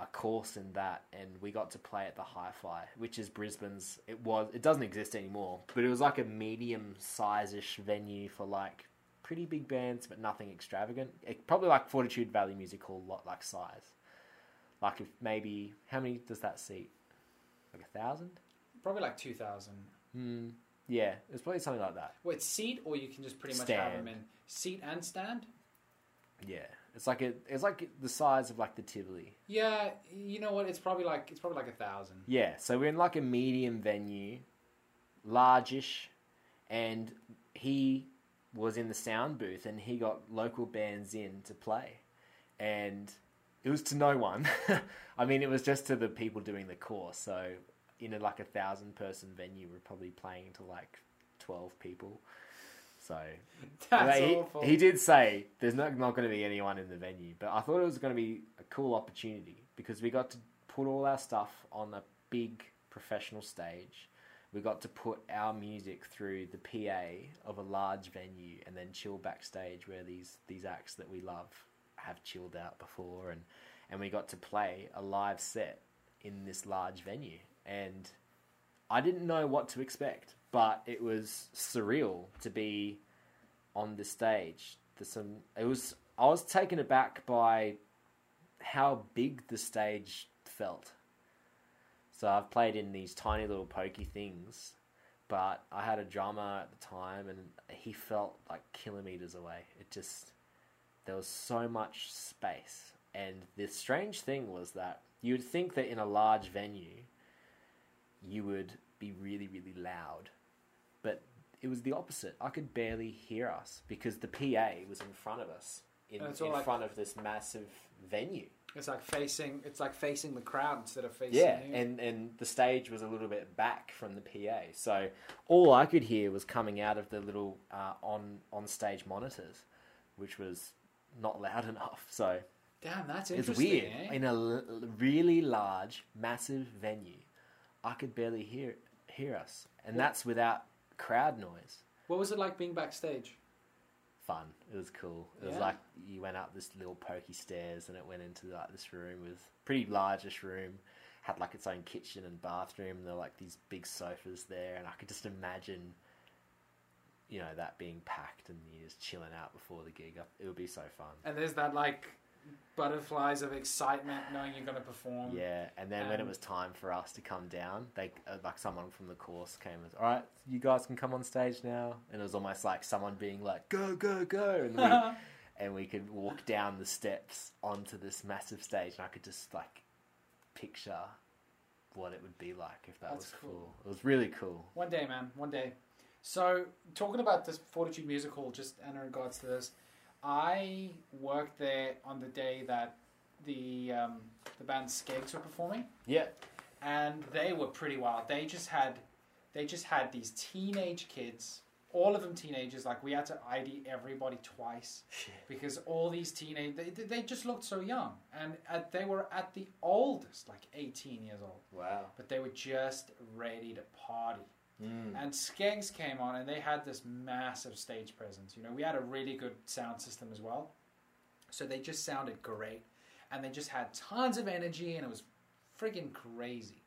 a course in that, and we got to play at the Hi-Fi, which is Brisbane's. It was. It doesn't exist anymore, but it was like a medium size-ish venue for like pretty big bands, but nothing extravagant. It, probably like Fortitude Valley Music Hall, lot like size. Like if maybe how many does that seat? Like a thousand? Probably like 2,000. Hmm. Yeah, it's probably something like that. Wait, seat or you can just pretty much have them in seat and stand? Yeah, it's like a, it's like the size of like the Tivoli. Yeah, you know what? It's probably like it's probably like a thousand. Yeah, so we're in like a medium venue, largish, and he was in the sound booth and he got local bands in to play, and it was to no one. I mean, it was just to the people doing the course. So in a, like a thousand person venue, we're probably playing to like twelve people. So That's he, awful. he did say there's not, not going to be anyone in the venue, but I thought it was going to be a cool opportunity because we got to put all our stuff on a big professional stage. We got to put our music through the PA of a large venue and then chill backstage where these, these acts that we love have chilled out before and, and we got to play a live set in this large venue and I didn't know what to expect, but it was surreal to be on the stage. There's some. It was. I was taken aback by how big the stage felt. So I've played in these tiny little pokey things, but I had a drummer at the time, and he felt like kilometers away. It just there was so much space, and the strange thing was that you would think that in a large venue, you would be really really loud, but it was the opposite. I could barely hear us because the PA was in front of us in, in like- front of this massive venue. It's like facing. It's like facing the crowd instead of facing. Yeah, you. and and the stage was a little bit back from the PA, so all I could hear was coming out of the little uh, on on stage monitors, which was not loud enough. So damn, that's it's interesting. weird eh? in a l- really large, massive venue. I could barely hear hear us, and that's without crowd noise. What was it like being backstage? Fun. It was cool. It was Yeah. like you went up this little pokey stairs, and it went into like this room with pretty largish room. Had like its own kitchen and bathroom. And there were like these big sofas there, and I could just imagine, you know, that being packed and you're just chilling out before the gig. It would be so fun. And there's that like butterflies of excitement knowing you're going to perform. Yeah, and then when it was time for us to come down, they uh, like someone from the course came and was, all right, you guys can come on stage now, and it was almost like someone being like, go, go, go, and we, and we could walk down the steps onto this massive stage, and I could just like picture what it would be like if that That's was cool. cool. It was really cool. One day, man. One day. So, talking about this Fortitude musical, just in regards to this, I worked there on the day that the um, the band Skegss were performing, Yeah. and they were pretty wild. They just had they just had these teenage kids, all of them teenagers. Like we had to ID everybody twice because all these teenage they, they just looked so young, and at, they were at the oldest, like eighteen years old, Wow. but they were just ready to party. Mm. And Skegss came on and they had this massive stage presence. You know, we had a really good sound system as well. So they just sounded great. And they just had tons of energy and it was friggin' crazy.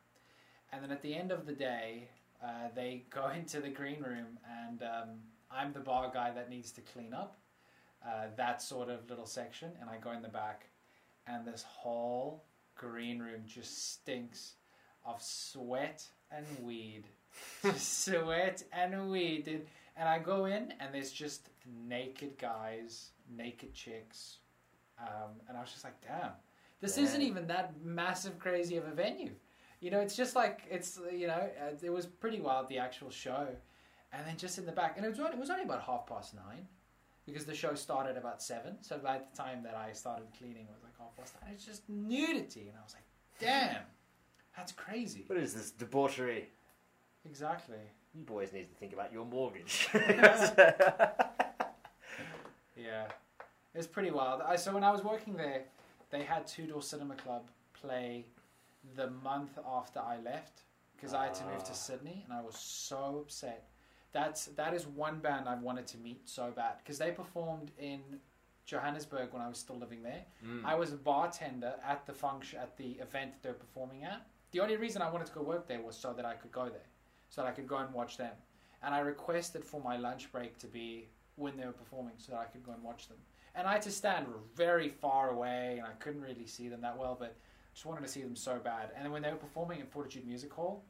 And then at the end of the day, uh, they go into the green room and um, I'm the bar guy that needs to clean up uh, that sort of little section. And I go in the back and this whole green room just stinks of sweat and weed sweat and weed. And I go in, and there's just naked guys, naked chicks, um, and I was just like, damn, this isn't even that massive, crazy of a venue. You know, it's just like it's you know, uh, it was pretty wild the actual show, and then just in the back, and it was only, it was only about half past nine. Because the show started about seven, so by the time that I started cleaning, it was like half past nine. It's just nudity, and I was like, "Damn, that's crazy." What is this debauchery? Exactly. You boys need to think about your mortgage. Yeah, it was pretty wild. I, so when I was working there, they had Two Door Cinema Club play the month after I left because I had to move Ah. to Sydney, and I was so upset. That's that is one band I wanted to meet so bad because they performed in Johannesburg when I was still living there. Mm. I was a bartender at the function at the event that they're performing at. The only reason I wanted to go work there was so that I could go there, so that I could go and watch them. And I requested for my lunch break to be when they were performing, so that I could go and watch them. And I had to stand very far away, and I couldn't really see them that well, but just wanted to see them so bad. And then when they were performing in Fortitude Music Hall,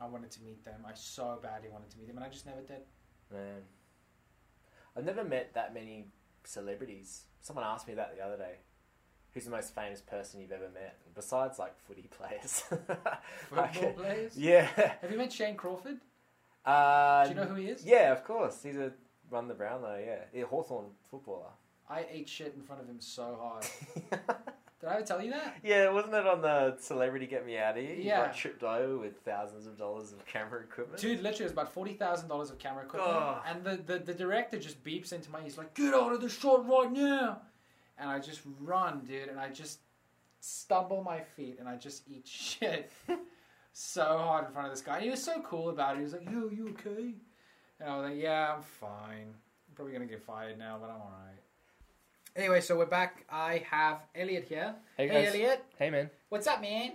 I wanted to meet them. I so badly wanted to meet them, and I just never did. Man, I've never met that many celebrities. Someone asked me that the other day. Who's the most famous person you've ever met? Besides, like footy players. Football Like, players. Yeah. Have you met Shane Crawford? Uh, Do you know who he is? Yeah, of course. He's a run the Brownlow. Yeah, yeah Hawthorn footballer. I ate shit in front of him so hard. Did I ever tell you that? yeah, wasn't it on the Celebrity Get Me Out of Here? You Yeah. got tripped over with thousands of dollars of camera equipment. Dude, literally, it was about forty thousand dollars of camera equipment, Oh. and the, the the director just beeps into my ear. He's like, "Get out of the shot right now!" And I just run, dude, and I just stumble my feet, and I just eat shit so hard in front of this guy. And he was so cool about it. He was like, "Yo, you okay?" And I was like, "Yeah, I'm fine. I'm probably gonna get fired now, but I'm alright." Anyway, so we're back. I have Elliot here. Hey Hey. Elliot, Hey man. what's up, man?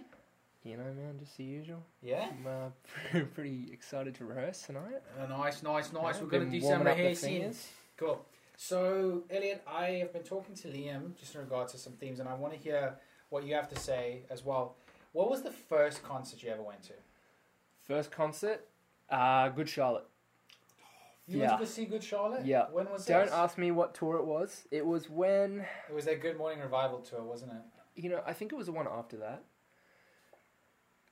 You know man, just the usual. Yeah. I'm uh, pretty excited to rehearse tonight. Uh, nice, nice, nice. Yeah, We're gonna do some rehearsing. Cool. So, Elliot, I have been talking to Liam just in regards to some themes, and I want to hear what you have to say as well. What was the first concert you ever went to? First concert, uh, Good Charlotte. You Yeah. went to go see Good Charlotte? Yeah. When was that? Don't this? ask me what tour it was. It was when, It was their Good Morning Revival tour, wasn't it? you know, I think it was the one after that.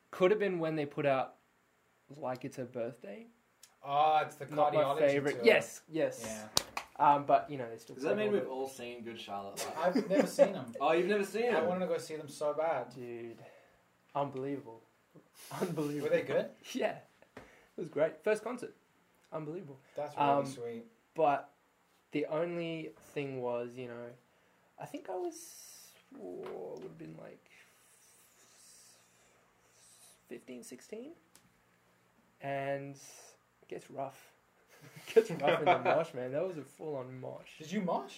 Could have been when they put out Like It's Her Birthday. Oh, it's the Not my favorite. tour. Yes, yes. Yeah. Um, but you know, they still. Does that play mean we've all seen Good Charlotte? I've never seen them. oh, you've never seen them? I it? wanted to go see them so bad. Dude, unbelievable, unbelievable. Were they good? Yeah, it was great. First concert, unbelievable. That's really Um, sweet. But the only thing was, you know, I think I was oh, would have been like 15, 16. and it gets rough. It gets rough in the mosh, man. That was a full on mosh. Did you mosh?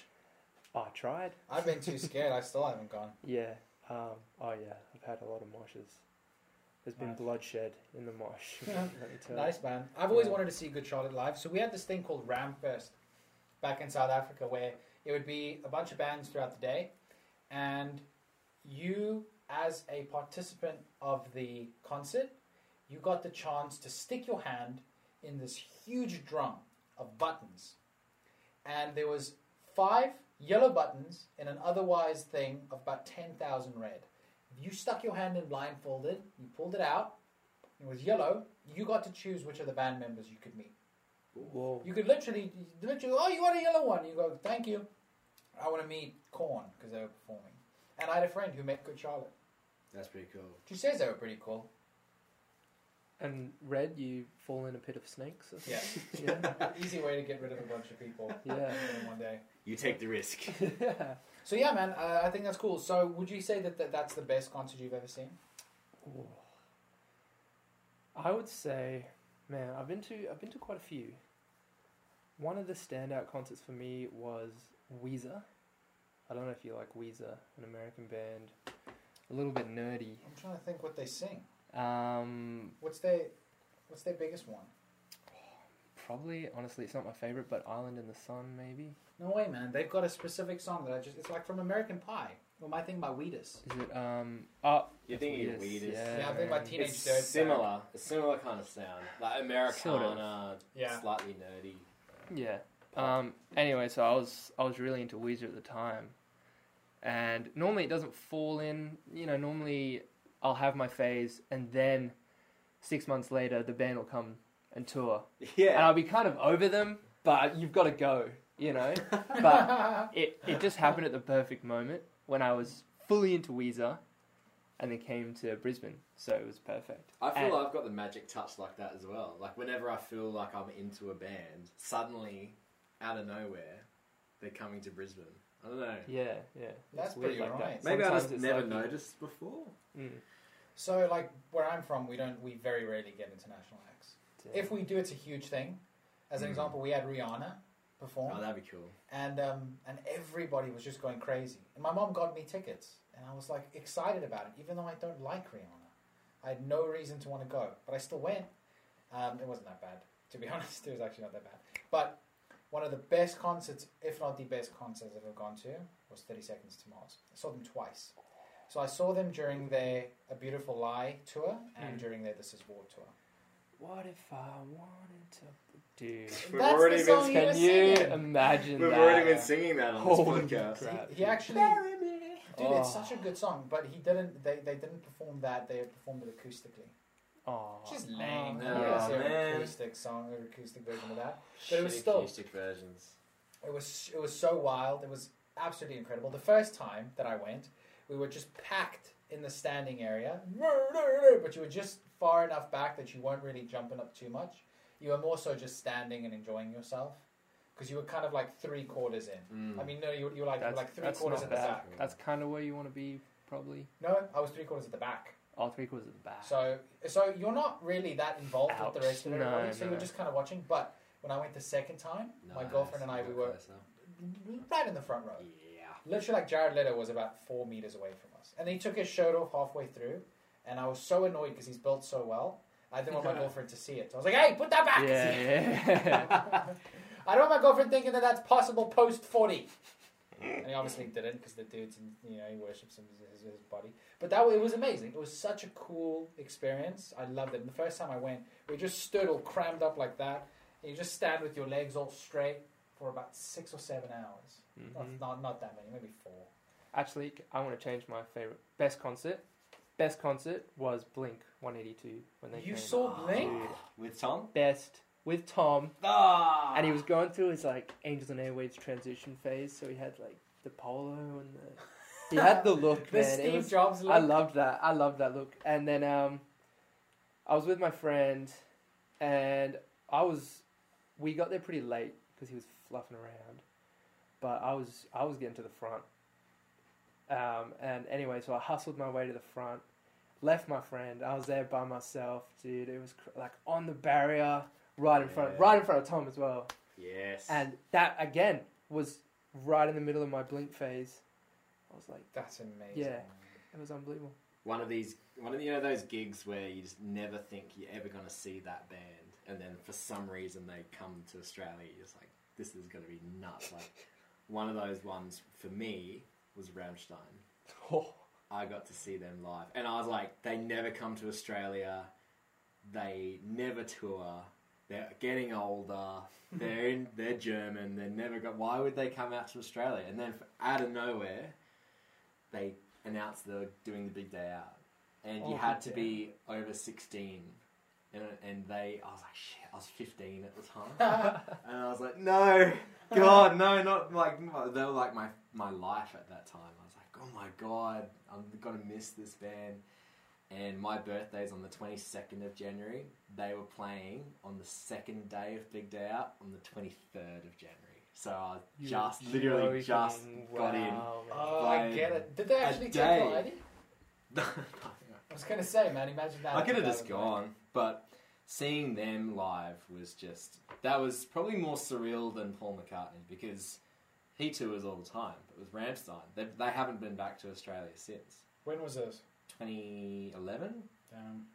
Oh, I tried. I've been too scared. I still haven't gone. Yeah. Um, oh yeah, I've had a lot of moshes. There's been Nice. bloodshed in the mosh. Yeah. let me tell Nice man. I've always Yeah. wanted to see Good Charlotte live. So we had this thing called Ramfest back in South Africa where it would be a bunch of bands throughout the day and you as a participant of the concert, you got the chance to stick your hand in this huge drum of buttons. And there was five yellow buttons in an otherwise thing of about 10,000 red. If you stuck your hand in blindfolded, you pulled it out, it was yellow. You got to choose which of the band members you could meet. Whoa. You could literally, literally, oh, you want a yellow one? You go, thank you. I want to meet Korn because they were performing. And I had a friend who met Good Charlotte. That's pretty cool. She says they were pretty cool. And red, you fall in a pit of snakes. Or Yeah. yeah. Easy way to get rid of a bunch of people Yeah. in one day. You take the risk. yeah. So yeah, man, uh, I think that's cool. So would you say that, that that's the best concert you've ever seen? Ooh. I would say, man, I've been to I've been to quite a few. One of the standout concerts for me was Weezer. I don't know if you like Weezer, an American band, a little bit nerdy. I'm trying to think what they sing. Um, What's their What's their biggest one? probably, honestly, it's not my favorite, but Island in the Sun, maybe. No way, man. They've got a specific song that I just. It's like from American Pie. Well, my thing about Wheatus. Is it? Um, oh, You're that's thinking Wheatus, Wheatus. Yeah, Yeah, I think my teenage It's dirtbag. similar. A similar kind of sound. Like Americana, Sort of. Yeah. slightly nerdy. Yeah. Um, anyway, so I was I was really into Weezer at the time, and normally it doesn't fall in. You know, normally I'll have my phase, and then six months later the band will come and tour, Yeah. and I'll be kind of over them, but you've got to go. You know, but it it just happened at the perfect moment when I was fully into Weezer, and then came to Brisbane, so it was perfect. I feel And- I've got the magic touch like that as well. Like whenever I feel like I'm into a band, suddenly, out of nowhere, they're coming to Brisbane. I don't know. Yeah, yeah. That's It's weird pretty like alright. that. Maybe I just never like- noticed before. Mm. So like where I'm from, we don't. We very rarely get international acts. Yeah. If we do, it's a huge thing. As an Mm. example, we had Rihanna perform. Oh, that'd be cool. and um, and everybody was just going crazy. And my mom got me tickets, and I was like excited about it, even though I don't like Rihanna. I had no reason to want to go, but I still went. Um, it wasn't that bad, to be honest. It was actually not that bad. But one of the best concerts, if not the best concerts I've ever gone to, was Thirty Seconds to Mars. I saw them twice. So I saw them during their A Beautiful Lie tour and Mm. during their This Is War tour. What if I wanted to, dude? We've That's already the been song he Can you singing. imagine We've that? already been singing that on this Holy podcast. crap. He, he actually, dude, it's such a good song, but he didn't. They, they didn't perform that. They performed it acoustically. Oh, Which is lame. oh, no. Who wants an man. acoustic song or acoustic version of that? But it was still- acoustic versions. It was it was so wild. It was absolutely incredible. The first time that I went, we were just packed in the standing area, but you were just far enough back that you weren't really jumping up too much. You were more so just standing and enjoying yourself because you were kind of like three quarters in. Mm. I mean, no, you, you were like you were That's, like three quarters at the bad. back. That's kind of where you want to be, probably. No, I was three quarters at the back. All three quarters at the back. So, so you're not really that involved with the Ouch. rest of No, everybody. so no. you're just kind of watching. But when I went the second time, my girlfriend and I, we were closer. right in the front row. Yeah. Literally, like Jared Leto was about four meters away from us, and he took his shirt off halfway through, and I was so annoyed because he's built so well. I didn't want my girlfriend to see it. So I was like, "Hey, put that back!" yeah. I don't want my girlfriend thinking that that's possible post forty. And he obviously didn't because the dude's, you know, he worships his, his, his body. But that it was amazing. It was such a cool experience. I loved it. And the first time I went, we just stood all crammed up like that. And you just stand with your legs all straight for about six or seven hours. Not, Mhm. not, not that many, maybe four. Actually, I want to change my favorite best concert. Best concert was Blink 182 when they You came. saw Blink? Dude, With Tom? best with Tom, Ah! and he was going through his like Angels and Airwaves transition phase. So he had like the polo and the he had the look, The man. It Steve was- Jobs look. I loved that. I loved that look. And then um, I was with my friend, and I was, we got there pretty late because he was fluffing around, but I was I was getting to the front. Um, and anyway, so I hustled my way to the front, left my friend. I was there by myself, dude. It was cr- like on the barrier, right in front, right in front of Tom as well. Yes. And that again was right in the middle of my blink phase. I was like, That's amazing. Yeah. it was unbelievable. one of these, one of you know those gigs where you just never think you're ever going to see that band, and then for some reason they come to Australia. You're just like, this is going to be nuts. Like one of those ones for me was Rammstein. Oh. I got to see them live, and I was like, they never come to Australia. They never tour. They're getting older. They're in. They're German. They're never got. Why would they come out to Australia? And then out of nowhere, they announced they were doing the big day out, and you Oh, had to be over sixteen. And, and they, I was like, shit, I was 15 at the time. and I was like, no, God, no, not like, they were like my, my life at that time. I was like, oh my god, I'm gonna miss this band. And my birthday's on the 22nd of January. They were playing on the second day of Big Day Out on the 23rd of January. So I You're just literally just joking. got in. Wow, man. Oh, I get it. Did they actually take day. the lady? I was gonna say, man, imagine that. I could have just was gone, but seeing them live was just that was probably more surreal than Paul McCartney because he tours all the time. But with Rammstein, they, they haven't been back to Australia since When was this? 2011, Damn.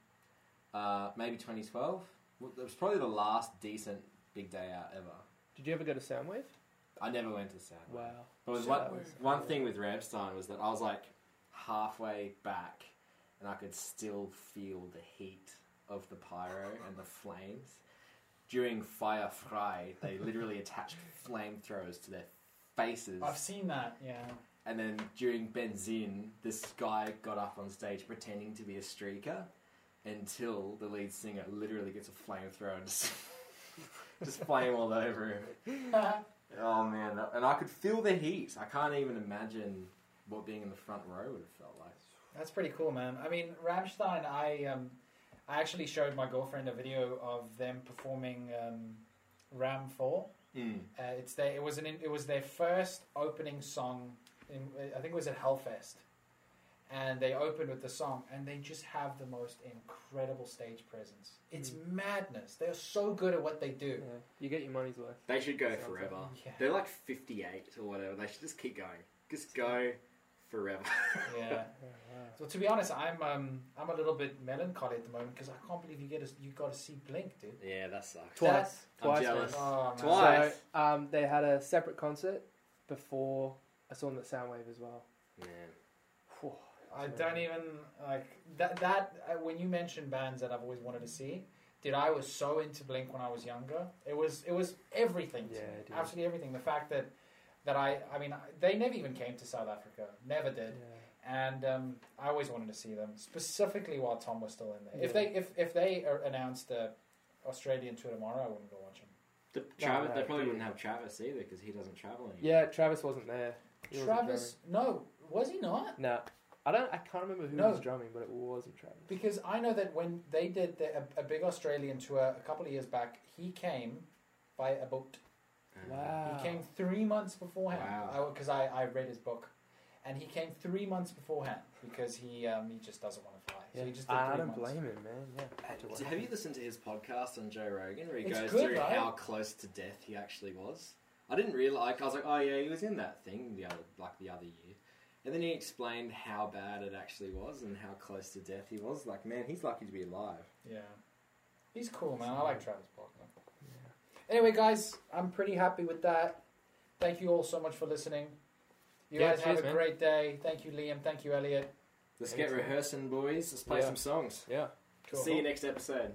uh, maybe 2012. Well, It was probably the last decent big day out ever. Did you ever go to Soundwave? I never went to Sound. Wow. But was one, that was- one thing with Rammstein was that I was like halfway back and I could still feel the heat of the pyro and the flames. During Feuer Frei, they literally attached flamethrowers to their faces. I've seen that. Yeah. And then during Benzin, this guy got up on stage pretending to be a streaker until the lead singer literally gets a flamethrower and just, just flame all over him. Oh man, and I could feel the heat. I can't even imagine what being in the front row would have felt like. That's pretty cool, man. I mean, Rammstein. I um, I actually showed my girlfriend a video of them performing um, Ram Four. Mm. Uh, it's their, it was an it was their first opening song. In, I think it was at Hellfest, and they opened with the song, and they just have the most incredible stage presence. It's madness. They are so good at what they do. Yeah. You get your money's worth. They should go Sounds forever. Yeah. They're like 58 or whatever. They should just keep going. Just go forever. Yeah. Yeah, wow. So to be honest, I'm um, I'm a little bit melancholy at the moment because I can't believe you get a, you got to see Blink, dude. yeah, that sucks. Twice. I'm Twice. jealous. Oh. Twice. So um, they had a separate concert before I saw them at Soundwave as well. Man. Whew. I don't even like that. That uh, when you mention bands that I've always wanted to see, dude, I was so into Blink when I was younger. It was it was everything. to Yeah, me. dude. absolutely everything. The fact that that I I mean they never even came to South Africa, never did, Yeah. and um, I always wanted to see them specifically while Tom was still in there. If they if if they uh, announced the Australian tour tomorrow, I wouldn't go watch them. The, Travis, no, they probably wouldn't have Travis either because he doesn't travel anymore. Yeah, Travis wasn't there. He wasn't Travis, no, was he not? No, I don't. I can't remember who No. was drumming, but it wasn't Travis. Because I know that when they did the, a, a big Australian tour a couple of years back, he came by a boat. Wow. He came three months beforehand. Wow. Because I, I, read his book, and he came three months beforehand because he um, he just doesn't want to fly. So he just did I don't months. blame him, man. Yeah. had to Uh. Have you listened to his podcast on Joe Rogan where he It's goes good, through right? how close to death he actually was? I didn't realize. Like, I was like, oh yeah, he was in that thing the other like the other year, and then he explained how bad it actually was and how close to death he was. Like, man, he's lucky to be alive. Yeah, he's cool, man. I like Travis Barker. Yeah. Anyway, guys, I'm pretty happy with that. Thank you all so much for listening. You Yeah, guys have cheers, a man. great day. Thank you, Liam. Thank you, Elliot. Let's Anytime. get rehearsing, boys. Let's play Yeah. some songs. Yeah. Cool. See you next episode.